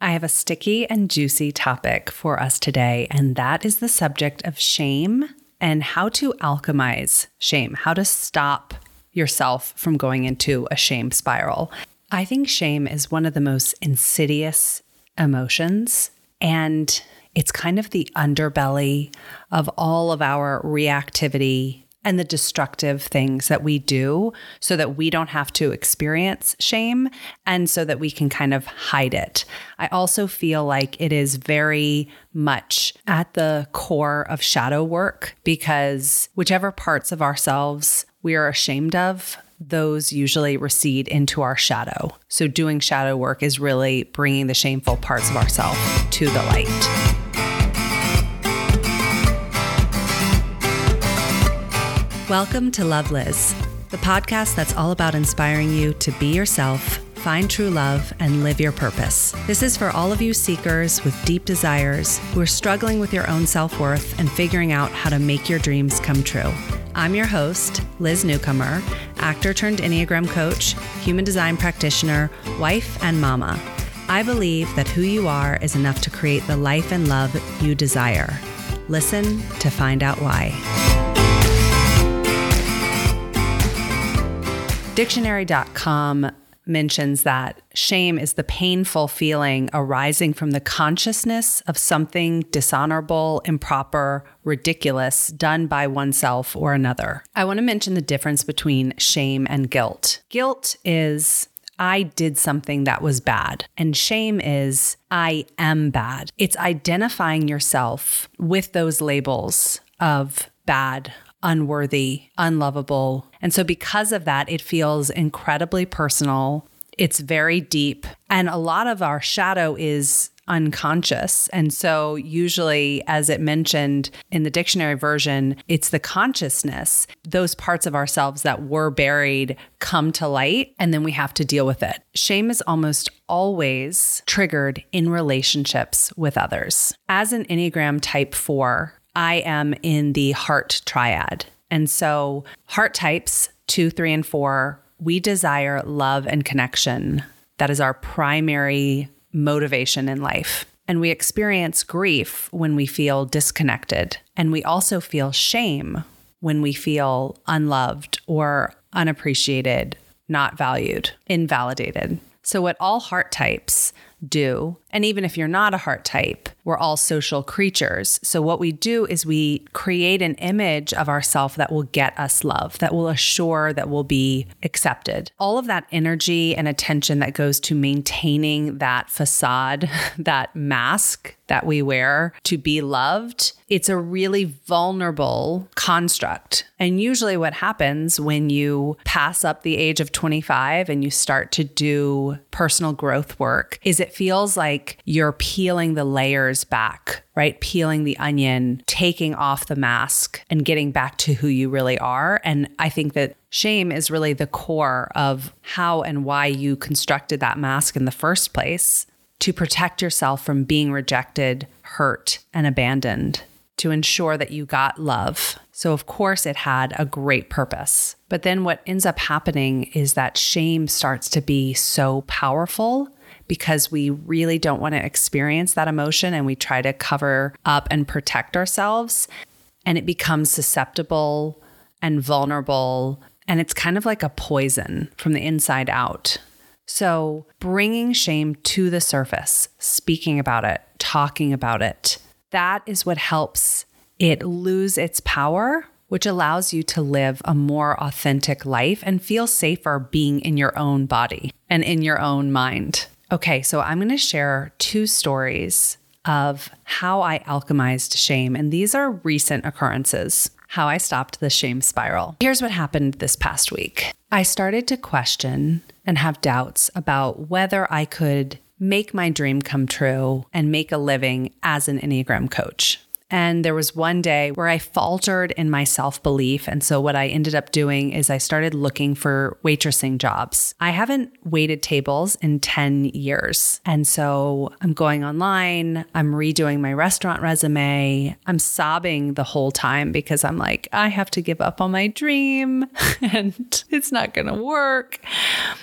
I have a sticky and juicy topic for us today, and that is the subject of shame and how to alchemize shame, how to stop yourself from going into a shame spiral. I think shame is one of the most insidious emotions, and it's kind of the underbelly of all of our reactivity and the destructive things that we do so that we don't have to experience shame and so that we can kind of hide it. I also feel like it is very much at the core of shadow work because whichever parts of ourselves we are ashamed of, those usually recede into our shadow. So, doing shadow work is really bringing the shameful parts of ourselves to the light. Welcome to Love Liz, the podcast that's all about inspiring you to be yourself, find true love, and live your purpose. This is for all of you seekers with deep desires who are struggling with your own self worth and figuring out how to make your dreams come true. I'm your host, Liz Newcomer, actor turned Enneagram coach, human design practitioner, wife, and mama. I believe that who you are is enough to create the life and love you desire. Listen to find out why. Dictionary.com mentions that shame is the painful feeling arising from the consciousness of something dishonorable, improper, ridiculous done by oneself or another. I want to mention the difference between shame and guilt. Guilt is I did something that was bad. And shame is I am bad. It's identifying yourself with those labels of bad, unworthy, unlovable. And so, because of that, it feels incredibly personal. It's very deep. And a lot of our shadow is unconscious. And so, usually, as it mentioned in the dictionary version, it's the consciousness, those parts of ourselves that were buried come to light, and then we have to deal with it. Shame is almost always triggered in relationships with others. As an Enneagram type four, I am in the heart triad. And so, heart types two, three, and four, we desire love and connection. That is our primary motivation in life. And we experience grief when we feel disconnected. And we also feel shame when we feel unloved or unappreciated, not valued, invalidated. So, what all heart types do. And even if you're not a heart type, we're all social creatures. So, what we do is we create an image of ourself that will get us love, that will assure that we'll be accepted. All of that energy and attention that goes to maintaining that facade, that mask that we wear to be loved, it's a really vulnerable construct. And usually, what happens when you pass up the age of 25 and you start to do personal growth work is it feels like you're peeling the layers back, right? Peeling the onion, taking off the mask, and getting back to who you really are. And I think that shame is really the core of how and why you constructed that mask in the first place to protect yourself from being rejected, hurt, and abandoned to ensure that you got love. So, of course, it had a great purpose. But then what ends up happening is that shame starts to be so powerful because we really don't want to experience that emotion and we try to cover up and protect ourselves. And it becomes susceptible and vulnerable. And it's kind of like a poison from the inside out. So, bringing shame to the surface, speaking about it, talking about it, that is what helps it lose its power, which allows you to live a more authentic life and feel safer being in your own body and in your own mind. Okay, so I'm going to share two stories of how I alchemized shame, and these are recent occurrences. How I stopped the shame spiral. Here's what happened this past week. I started to question and have doubts about whether I could make my dream come true and make a living as an Enneagram coach. And there was one day where I faltered in my self belief. And so, what I ended up doing is I started looking for waitressing jobs. I haven't waited tables in 10 years. And so, I'm going online, I'm redoing my restaurant resume. I'm sobbing the whole time because I'm like, I have to give up on my dream and it's not going to work.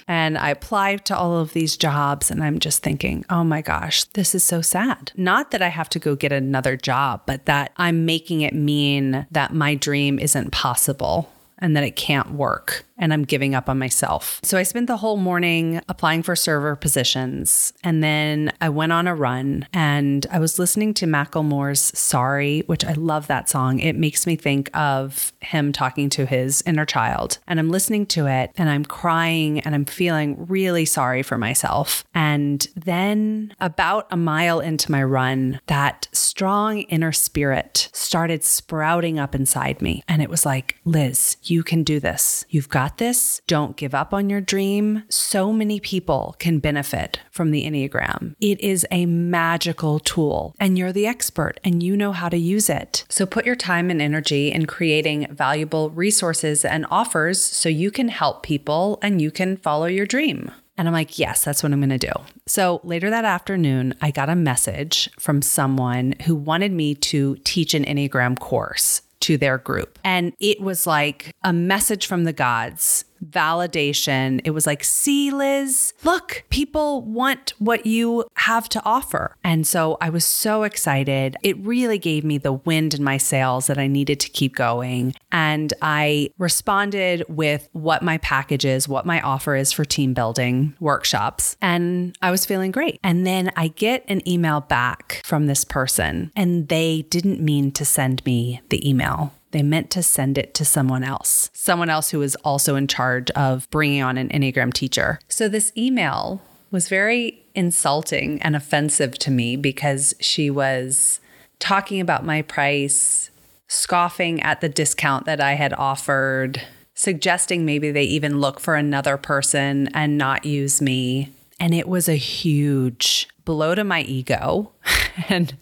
And I applied to all of these jobs and I'm just thinking, oh my gosh, this is so sad. Not that I have to go get another job, but that I'm making it mean that my dream isn't possible and that it can't work and I'm giving up on myself. So I spent the whole morning applying for server positions. And then I went on a run and I was listening to Macklemore's Sorry, which I love that song. It makes me think of him talking to his inner child. And I'm listening to it and I'm crying and I'm feeling really sorry for myself. And then about a mile into my run, that strong inner spirit started sprouting up inside me. And it was like, Liz, you can do this. You've got this. Don't give up on your dream. So many people can benefit from the Enneagram. It is a magical tool, and you're the expert and you know how to use it. So put your time and energy in creating valuable resources and offers so you can help people and you can follow your dream. And I'm like, yes, that's what I'm going to do. So later that afternoon, I got a message from someone who wanted me to teach an Enneagram course to their group. And it was like a message from the gods validation. It was like, see, Liz, look, people want what you have to offer. And so I was so excited. It really gave me the wind in my sails that I needed to keep going. And I responded with what my package is, what my offer is for team building workshops. And I was feeling great. And then I get an email back from this person, and they didn't mean to send me the email. They meant to send it to someone else, someone else who was also in charge of bringing on an Enneagram teacher. So this email was very insulting and offensive to me because she was talking about my price, scoffing at the discount that I had offered, suggesting maybe they even look for another person and not use me. And it was a huge blow to my ego. and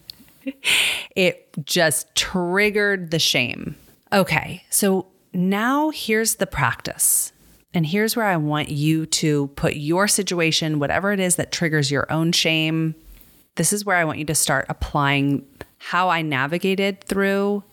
it just triggered the shame Okay, so now here's the practice. And here's where I want you to put your situation, whatever it is that triggers your own shame. This is where I want you to start applying how I navigated through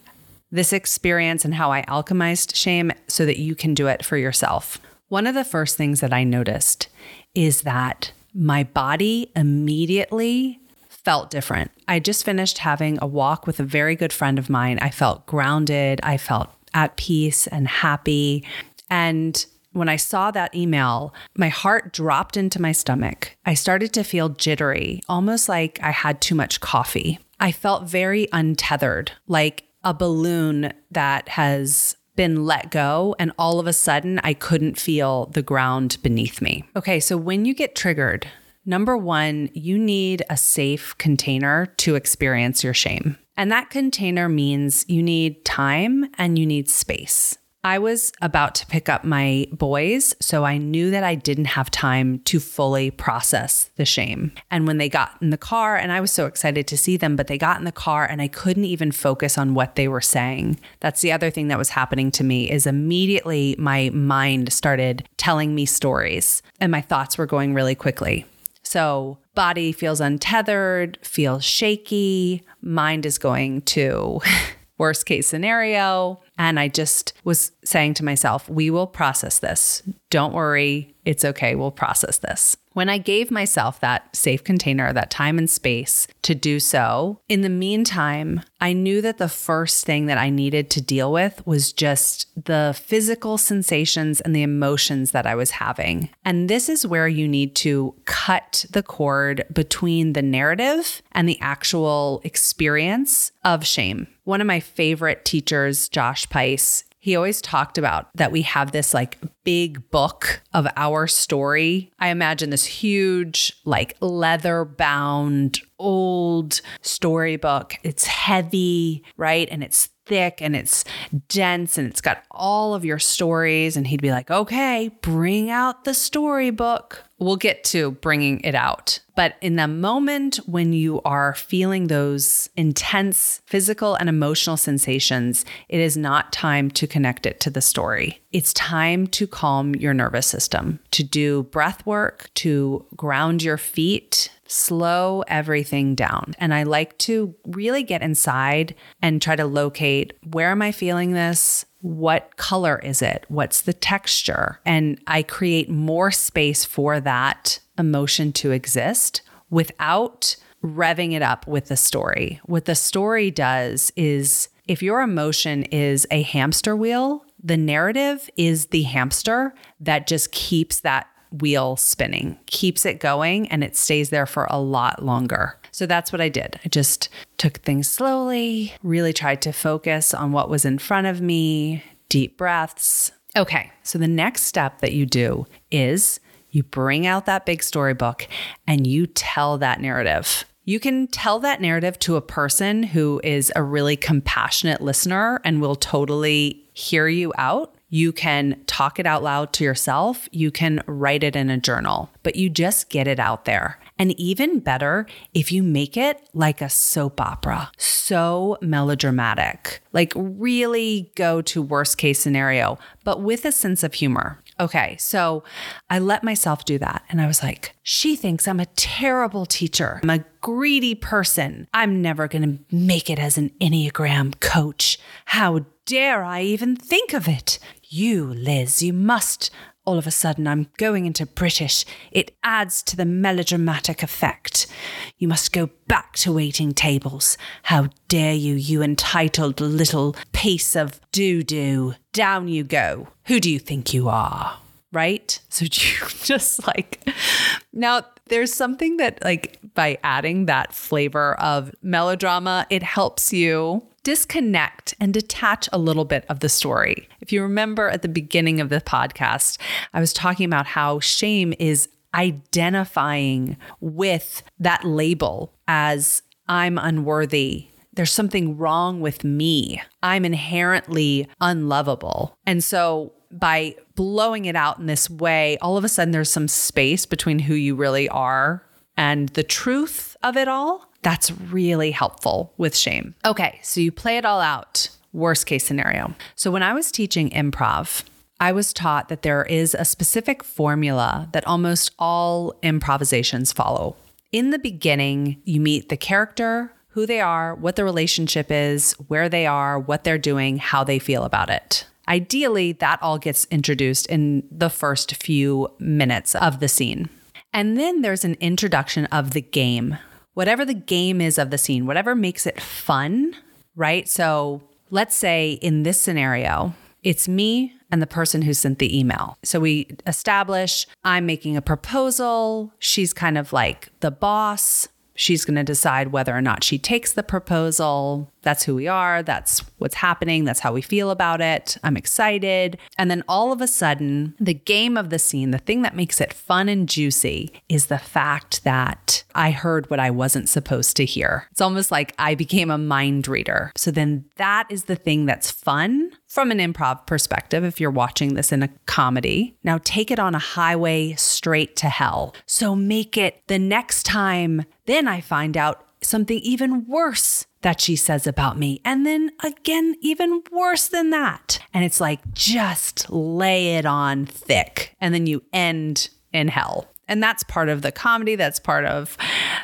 this experience and how I alchemized shame so that you can do it for yourself. One of the first things that I noticed is that my body immediately felt different. I just finished having a walk with a very good friend of mine. I felt grounded, I felt at peace and happy. And when I saw that email, my heart dropped into my stomach. I started to feel jittery, almost like I had too much coffee. I felt very untethered, like a balloon that has been let go, and all of a sudden I couldn't feel the ground beneath me. Okay, so when you get triggered, Number one, you need a safe container to experience your shame. And that container means you need time and you need space. I was about to pick up my boys, so I knew that I didn't have time to fully process the shame. And when they got in the car, and I was so excited to see them, but they got in the car and I couldn't even focus on what they were saying. That's the other thing that was happening to me is immediately my mind started telling me stories and my thoughts were going really quickly. So, body feels untethered, feels shaky, mind is going to worst case scenario. And I just was saying to myself, we will process this. Don't worry. It's okay. We'll process this. When I gave myself that safe container, that time and space to do so, in the meantime, I knew that the first thing that I needed to deal with was just the physical sensations and the emotions that I was having. And this is where you need to cut the cord between the narrative and the actual experience of shame. One of my favorite teachers, Josh Pais, he always talked about that we have this like big book of our story. I imagine this huge, like leather bound, old storybook. It's heavy, right? And it's thick and it's dense and it's got all of your stories. And he'd be like, okay, bring out the storybook. We'll get to bringing it out. But in the moment when you are feeling those intense physical and emotional sensations, it is not time to connect it to the story. It's time to calm your nervous system, to do breath work, to ground your feet, slow everything down. And I like to really get inside and try to locate where am I feeling this? What color is it? What's the texture? And I create more space for that emotion to exist without revving it up with the story. What the story does is if your emotion is a hamster wheel, the narrative is the hamster that just keeps that wheel spinning, keeps it going, and it stays there for a lot longer. So that's what I did. I just took things slowly, really tried to focus on what was in front of me, deep breaths. Okay, so the next step that you do is you bring out that big storybook and you tell that narrative. You can tell that narrative to a person who is a really compassionate listener and will totally hear you out. You can talk it out loud to yourself. You can write it in a journal, but you just get it out there. And even better, if you make it like a soap opera, so melodramatic, like really go to worst case scenario, but with a sense of humor. Okay, so I let myself do that. And I was like, she thinks I'm a terrible teacher. I'm a greedy person. I'm never going to make it as an Enneagram coach. How dare I even think of it? You, Liz, you must. All of a sudden, I'm going into British. It adds to the melodramatic effect. You must go back to waiting tables. How dare you, you entitled little piece of doo doo. Down you go. Who do you think you are? Right? So you just like, now there's something that, like, by adding that flavor of melodrama, it helps you disconnect and detach a little bit of the story. If you remember at the beginning of the podcast, I was talking about how shame is identifying with that label as I'm unworthy. There's something wrong with me. I'm inherently unlovable. And so by blowing it out in this way, all of a sudden there's some space between who you really are and the truth of it all. That's really helpful with shame. Okay, so you play it all out. Worst case scenario. So when I was teaching improv, I was taught that there is a specific formula that almost all improvisations follow. In the beginning, you meet the character, who they are, what the relationship is, where they are, what they're doing, how they feel about it. Ideally, that all gets introduced in the first few minutes of the scene. And then there's an introduction of the game, whatever the game is of the scene, whatever makes it fun, right? So let's say in this scenario, it's me and the person who sent the email. So we establish I'm making a proposal. She's kind of like the boss. She's going to decide whether or not she takes the proposal. That's who we are. That's what's happening. That's how we feel about it. I'm excited. And then all of a sudden, the game of the scene, the thing that makes it fun and juicy is the fact that I heard what I wasn't supposed to hear. It's almost like I became a mind reader. So then that is the thing that's fun from an improv perspective, if you're watching this in a comedy. Now take it on a highway straight to hell. So make it the next time, then I find out something even worse that she says about me. And then again, even worse than that. And it's like, just lay it on thick. And then you end in hell. And that's part of the comedy, that's part of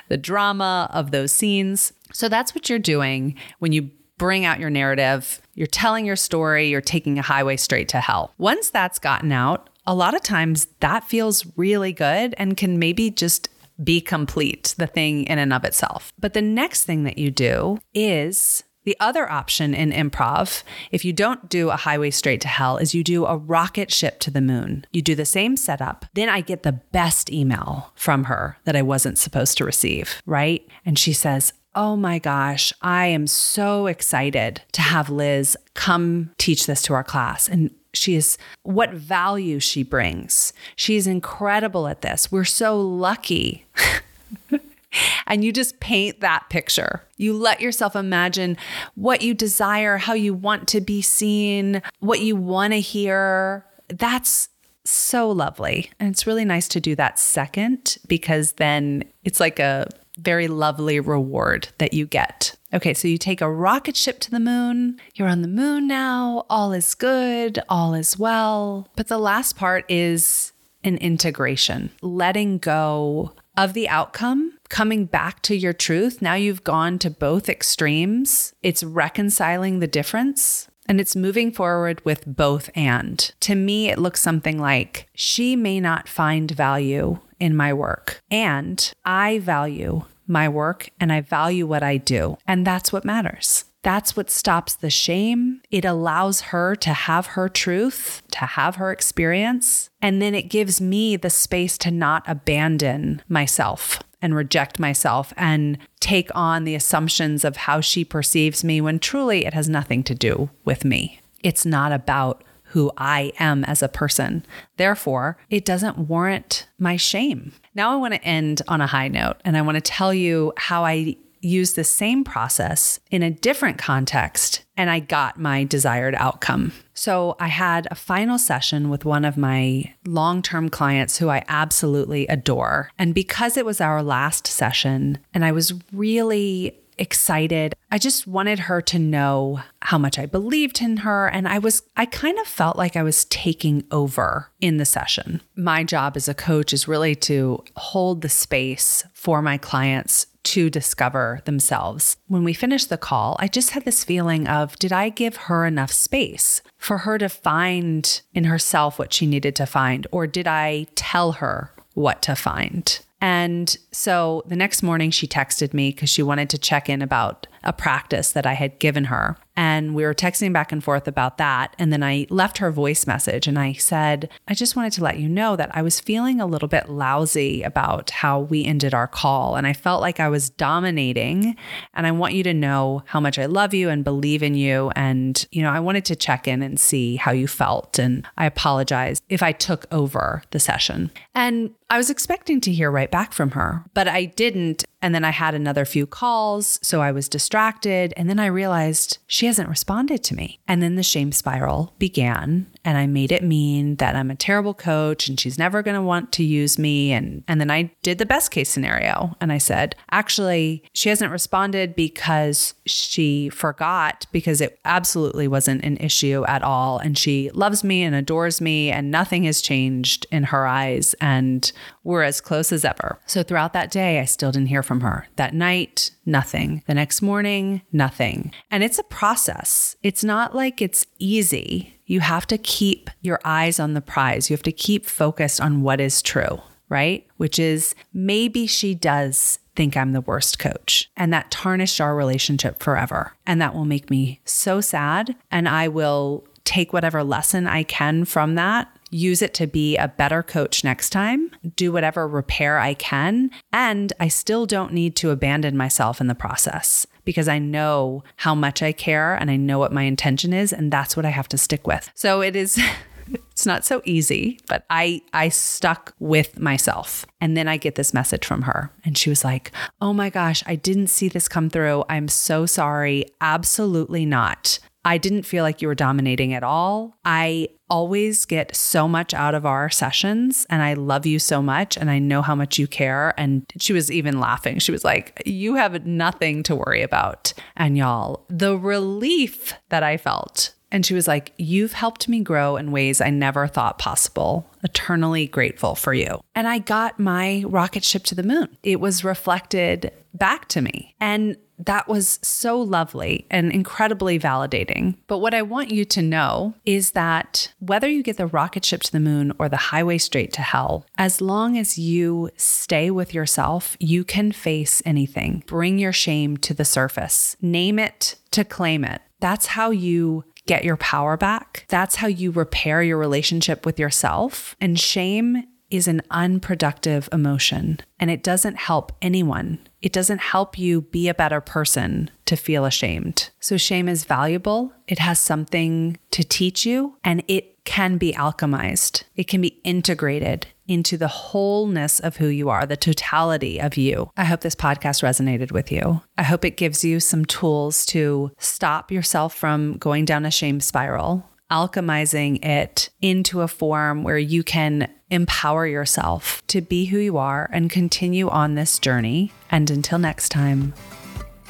the drama of those scenes. So that's what you're doing when you bring out your narrative. You're telling your story, you're taking a highway straight to hell. Once that's gotten out, a lot of times that feels really good and can maybe just be complete, the thing in and of itself. But the next thing that you do is the other option in improv, if you don't do a highway straight to hell, is you do a rocket ship to the moon. You do the same setup. Then I get the best email from her that I wasn't supposed to receive, right? And she says, Oh my gosh, I am so excited to have Liz come teach this to our class. And she is what value she brings. She's incredible at this. We're so lucky. and you just paint that picture. You let yourself imagine what you desire, how you want to be seen, what you want to hear. That's so lovely. And it's really nice to do that second because then it's like a very lovely reward that you get. Okay, so you take a rocket ship to the moon. You're on the moon now. All is good. All is well. But the last part is an integration, letting go of the outcome, coming back to your truth. Now you've gone to both extremes. It's reconciling the difference. And it's moving forward with both and. To me, it looks something like she may not find value in my work, and I value my work and I value what I do. And that's what matters. That's what stops the shame. It allows her to have her truth, to have her experience. And then it gives me the space to not abandon myself and reject myself and take on the assumptions of how she perceives me when truly it has nothing to do with me. It's not about who I am as a person. Therefore, it doesn't warrant my shame. Now, I want to end on a high note and I want to tell you how I use the same process in a different context and I got my desired outcome. So I had a final session with one of my long term clients who I absolutely adore. And because it was our last session and I was really excited. I just wanted her to know how much I believed in her. And I was, I kind of felt like I was taking over in the session. My job as a coach is really to hold the space for my clients to discover themselves. When we finished the call, I just had this feeling of did I give her enough space for her to find in herself what she needed to find? Or did I tell her what to find? And so the next morning, she texted me because she wanted to check in about a practice that I had given her. And we were texting back and forth about that. And then I left her voice message and I said, I just wanted to let you know that I was feeling a little bit lousy about how we ended our call. And I felt like I was dominating. And I want you to know how much I love you and believe in you. And, you know, I wanted to check in and see how you felt. And I apologize if I took over the session. And I was expecting to hear right back from her, but I didn't. And then I had another few calls, so I was distracted. And then I realized she hasn't responded to me. And then the shame spiral began and I made it mean that I'm a terrible coach and she's never going to want to use me and and then I did the best case scenario and I said, "Actually, she hasn't responded because she forgot because it absolutely wasn't an issue at all and she loves me and adores me and nothing has changed in her eyes and we're as close as ever." So throughout that day, I still didn't hear from her. That night, nothing. The next morning, nothing. And it's a process. It's not like it's easy you have to keep your eyes on the prize. You have to keep focused on what is true, right? Which is maybe she does think I'm the worst coach. And that tarnished our relationship forever. And that will make me so sad. And I will take whatever lesson I can from that use it to be a better coach next time, do whatever repair I can, and I still don't need to abandon myself in the process because I know how much I care and I know what my intention is and that's what I have to stick with. So it is it's not so easy, but I I stuck with myself. And then I get this message from her and she was like, "Oh my gosh, I didn't see this come through. I'm so sorry. Absolutely not. I didn't feel like you were dominating at all. I always get so much out of our sessions and I love you so much and I know how much you care. And she was even laughing. She was like, You have nothing to worry about. And y'all, the relief that I felt. And she was like, You've helped me grow in ways I never thought possible. Eternally grateful for you. And I got my rocket ship to the moon. It was reflected back to me. And that was so lovely and incredibly validating. But what I want you to know is that whether you get the rocket ship to the moon or the highway straight to hell, as long as you stay with yourself, you can face anything. Bring your shame to the surface, name it to claim it. That's how you get your power back. That's how you repair your relationship with yourself. And shame is an unproductive emotion and it doesn't help anyone. It doesn't help you be a better person to feel ashamed. So, shame is valuable. It has something to teach you and it can be alchemized, it can be integrated into the wholeness of who you are, the totality of you. I hope this podcast resonated with you. I hope it gives you some tools to stop yourself from going down a shame spiral, alchemizing it into a form where you can empower yourself to be who you are and continue on this journey. And until next time,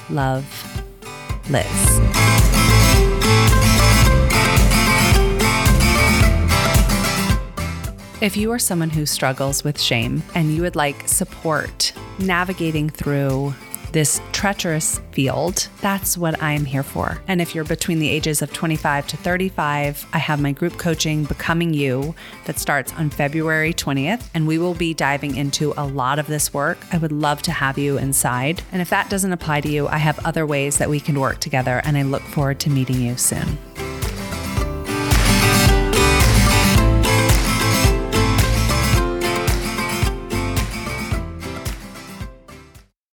love, Liz. If you are someone who struggles with shame and you would like support navigating through this treacherous field, that's what I'm here for. And if you're between the ages of 25 to 35, I have my group coaching, Becoming You, that starts on February 20th. And we will be diving into a lot of this work. I would love to have you inside. And if that doesn't apply to you, I have other ways that we can work together. And I look forward to meeting you soon.